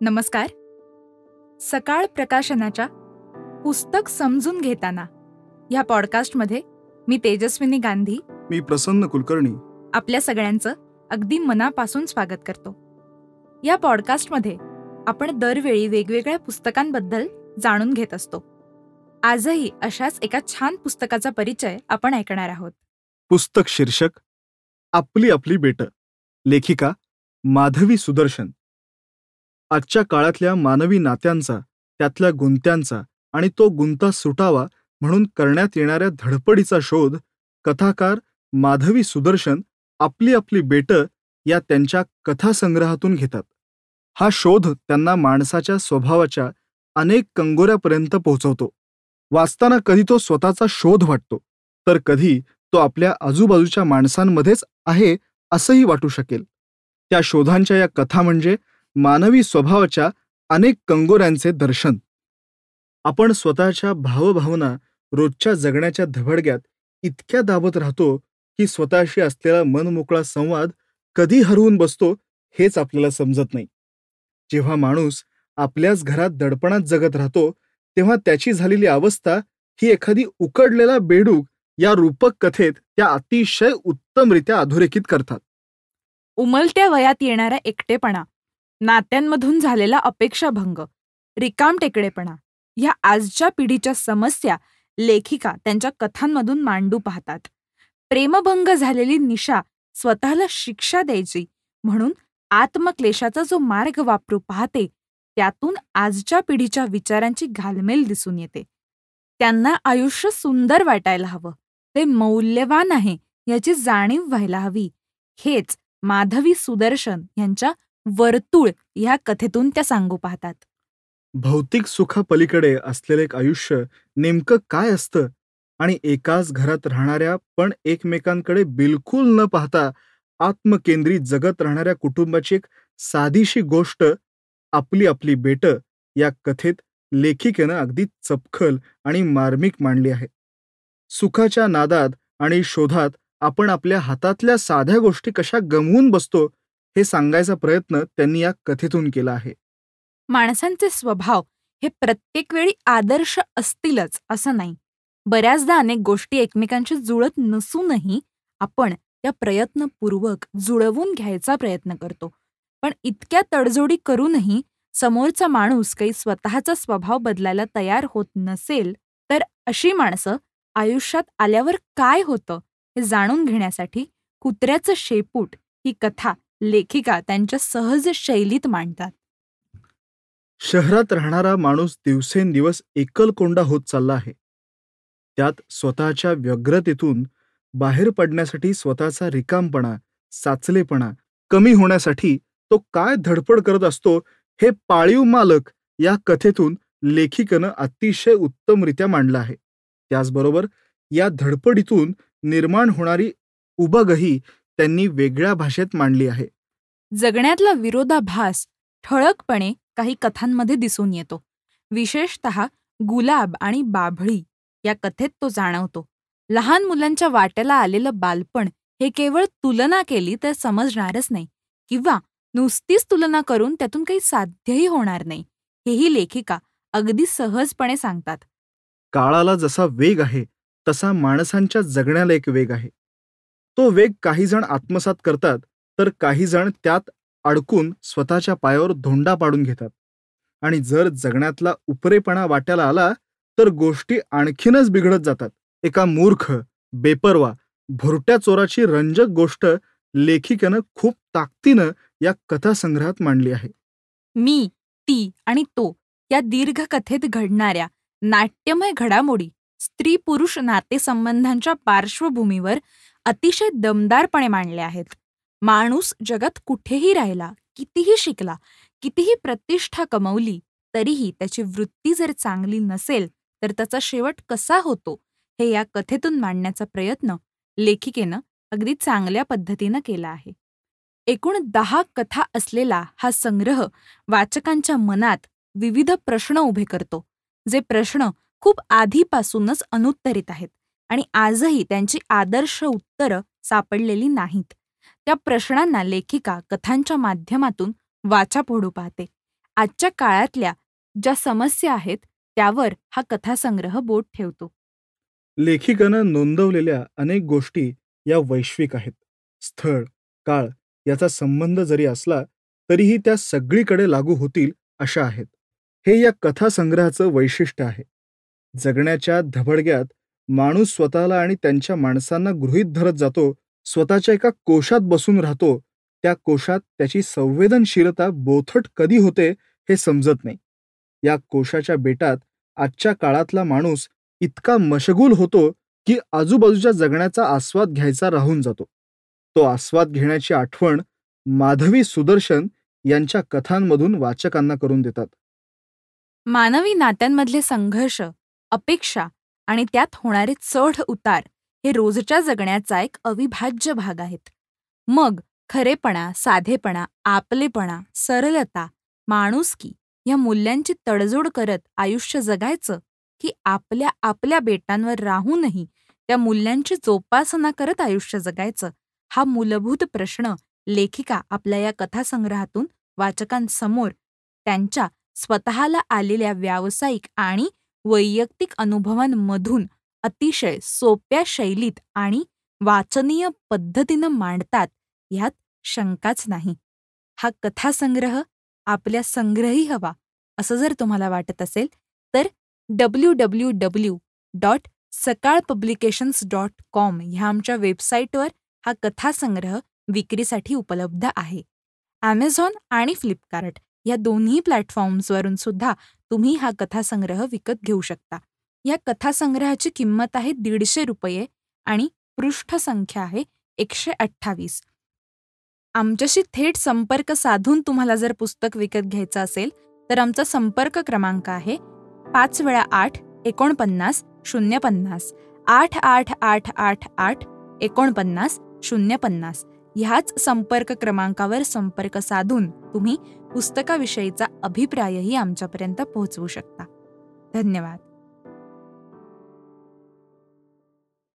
नमस्कार. सकाळ प्रकाशनाच्या पुस्तक समजून घेताना ह्या पॉडकास्टमध्ये मी तेजस्विनी गांधी. मी प्रसन्न कुलकर्णी. आपल्या सगळ्यांचं अगदी मनापासून स्वागत करतो. या पॉडकास्टमध्ये आपण दरवेळी वेगवेगळ्या पुस्तकांबद्दल जाणून घेत असतो. आजही अशाच एका छान पुस्तकाचा परिचय आपण ऐकणार आहोत. पुस्तक शीर्षक आपली आपली बेट. लेखिका माधवी सुदर्शन. आजच्या काळातल्या मानवी नात्यांचा त्यातल्या गुंत्यांचा आणि तो गुंता सुटावा म्हणून करण्यात येणाऱ्या धडपडीचा शोध कथाकार माधवी सुदर्शन आपली आपली बेटं या त्यांच्या कथासंग्रहातून घेतात. हा शोध त्यांना माणसाच्या स्वभावाच्या अनेक कंगोऱ्यापर्यंत पोहोचवतो. वाचताना कधी तो स्वतःचा शोध वाटतो तर कधी तो आपल्या आजूबाजूच्या माणसांमध्येच आहे असंही वाटू शकेल. त्या शोधांच्या या कथा म्हणजे मानवी स्वभावाच्या अनेक कंगोऱ्यांचे दर्शन. आपण स्वतःच्या भावभावना रोजच्या जगण्याच्या धबडग्यात इतक्या दाबत राहतो की स्वतःशी असलेला मनमोकळा संवाद कधी हरवून बसतो हेच आपल्याला समजत नाही. जेव्हा माणूस आपल्याच घरात दडपणात जगत राहतो तेव्हा त्याची झालेली अवस्था ही एखादी उकडलेला बेडूक या रूपक कथेत त्या अतिशय उत्तमरित्या अधोरेखित करतात. उमलत्या वयात येणारा एकटेपणा नात्यांमधून झालेला अपेक्षाभंग रिकामटेकडेपणा ह्या आजच्या पिढीच्या समस्या लेखिका त्यांच्या कथांमधून मांडू पाहतात. प्रेमभंग झालेली निशा स्वतःला शिक्षा द्यायची म्हणून आत्मक्लेशाचा जो मार्ग वापरू पाहते त्यातून आजच्या पिढीच्या विचारांची घालमेल दिसून येते. त्यांना आयुष्य सुंदर वाटायला हवं ते मौल्यवान आहे याची जाणीव व्हायला हवी. हेच माधवी सुदर्शन यांच्या वर्तुळ ह्या कथेतून त्या सांगू पाहतात. भौतिक सुखापलीकडे असलेले एक आयुष्य नेमकं काय असतं? आणि एकाच घरात राहणाऱ्या पण एकमेकांकडे बिलकुल न पाहता आत्मकेंद्रित जगत राहणाऱ्या कुटुंबाची एक साधीशी गोष्ट आपली आपली बेट या कथेत लेखिकेनं अगदी चपखल आणि मार्मिक मांडली आहे. सुखाच्या नादात आणि शोधात आपण आपल्या हातातल्या साध्या गोष्टी कशा गमवून बसतो हे सांगायचा प्रयत्न त्यांनी या कथेतून केला आहे. माणसांचे स्वभाव हे प्रत्येक वेळी आदर्श असतीलच असं नाही. बऱ्याचदा अनेक गोष्टी एकमेकांशी जुळत नसूनही आपण त्या प्रयत्नपूर्वक जुळवून घ्यायचा प्रयत्न करतो. पण इतक्या तडजोडी करूनही समोरचा माणूस काही स्वतःचा स्वभाव बदलायला तयार होत नसेल तर अशी माणसं आयुष्यात आल्यावर काय होतं हे जाणून घेण्यासाठी कुत्र्याचं शेपूट ही कथा लेखिका त्यांच्या सहज शैलीत मांडतात. शहरात राहणारा माणूस दिवसेंदिवस एकलकोंडा होत चालला आहे. त्यात स्वतःच्या व्यग्रतेतून बाहेर पडण्यासाठी स्वतःचा रिकामपणा साचलेपणा कमी होण्यासाठी तो काय धडपड करत असतो हे पाळीव मालक या कथेतून लेखिकेनं अतिशय उत्तमरित्या मांडलं आहे. त्याचबरोबर या धडपडीतून निर्माण होणारी उबगही त्यांनी वेगळ्या भाषेत मांडली आहे. जगण्यातला विरोधाभास ठळकपणे काही कथांमध्ये दिसून येतो. विशेषत गुलाब आणि बाभळी या कथेत तो जाणवतो. लहान मुलांच्या वाट्याला आलेलं बालपण हे केवळ तुलना केली तर समजणारच नाही किंवा नुसतीच तुलना करून त्यातून काही साध्यही होणार नाही हेही लेखिका अगदी सहजपणे सांगतात. काळाला जसा वेग आहे तसा माणसांच्या जगण्याला एक वेग आहे. तो वेग काही जण आत्मसात करतात तर काही जण त्यात अडकून स्वतःच्या पायावर धोंडा पाडून घेतात. आणि जर जगण्यातला उपरेपणा वाट्याला आला तर गोष्टी आणखीनच बिघडत जातात. एका मूर्ख बेपरवा भुरट्या चोराची रंजक गोष्ट लेखिकेनं खूप ताकदीनं या कथासंग्रहात मांडली आहे. मी ती आणि तो या दीर्घ कथेत घडणाऱ्या नाट्यमय घडामोडी स्त्री पुरुष नातेसंबंधांच्या पार्श्वभूमीवर अतिशय दमदारपणे मांडले आहेत. माणूस जगात कुठेही राहिला कितीही शिकला कितीही प्रतिष्ठा कमवली तरीही त्याची वृत्ती जर चांगली नसेल तर त्याचा शेवट कसा होतो हे या कथेतून मांडण्याचा प्रयत्न लेखिकेनं अगदी चांगल्या पद्धतीनं केला आहे. एकूण दहा कथा असलेला हा संग्रह वाचकांच्या मनात विविध प्रश्न उभे करतो जे प्रश्न खूप आधीपासूनच अनुत्तरित आहेत आणि आजही त्यांची आदर्श उत्तरं सापडलेली नाहीत. त्या प्रश्नांना लेखिका कथांच्या माध्यमातून वाचा फोडू पाहते. आजच्या काळातल्या ज्या समस्या आहेत त्यावर हा कथासंग्रह बोट ठेवतो. लेखिकानं नोंदवलेल्या अनेक गोष्टी या वैश्विक आहेत. स्थळ काळ याचा संबंध जरी असला तरीही त्या सगळीकडे लागू होतील अशा आहेत. हे या कथासंग्रहाचं वैशिष्ट्य आहे. जगण्याच्या धबडग्यात माणूस स्वतःला आणि त्यांच्या माणसांना गृहीत धरत जातो स्वतःच्या एका कोशात बसून राहतो. त्या कोशात त्याची संवेदनशीलता बोथट कधी होते हे समजत नाही. या कोशाच्या बेटात आजच्या काळातला माणूस इतका मशगूल होतो की आजूबाजूच्या जगण्याचा आस्वाद घ्यायचा राहून जातो. तो आस्वाद घेण्याची आठवण माधवी सुदर्शन यांच्या कथांमधून वाचकांना करून देतात. मानवी नात्यांमधले संघर्ष अपेक्षा आणि त्यात होणारे चढ उतार हे रोजच्या जगण्याचा एक अविभाज्य भाग आहेत. मग खरेपणा साधेपणा आपलेपणा सरलता माणुसकी ह्या मूल्यांची तडजोड करत आयुष्य जगायचं की आपल्या आपल्या बेटांवर राहूनही त्या मूल्यांची जोपासना करत आयुष्य जगायचं हा मूलभूत प्रश्न लेखिका आपल्या या कथासंग्रहातून वाचकांसमोर त्यांच्या स्वतःला आलेल्या व्यावसायिक आणि वैयक्तिक अनुभवांमधून अतिशय सोप्या शैलीत आणि वाचनीय पद्धतीनं मांडतात ह्यात शंकाच नाही. हा कथासंग्रह आपल्या संग्रही हवा असं जर तुम्हाला वाटत असेल तर W W W dot Sakal publications dot com ह्या आमच्या वेबसाईटवर हा कथासंग्रह विक्रीसाठी उपलब्ध आहे. ॲमेझॉन आणि फ्लिपकार्ट या दोन्ही प्लॅटफॉर्म्सवरून सुद्धा तुम्ही हा कथासंग्रह विकत घेऊ शकता. या कथासंग्रहाची किंमत आहे दीडशे रुपये आणि पृष्ठसंख्या आहे एकशे अठ्ठावीस. आमच्याशी थेट संपर्क साधून तुम्हाला जर पुस्तक विकत घ्यायचं असेल तर आमचा संपर्क क्रमांक आहे पाच वेळा आठ एकोणपन्नास शून्य पन्नास आठ आठ आठ आठ आठ एकोणपन्नास शून्य पन्नास ह्याच संपर्क क्रमांकावर संपर्क साधून तुम्ही पुस्तकाविषयीचा अभिप्रायही आमच्यापर्यंत पोहोचवू शकता. धन्यवाद.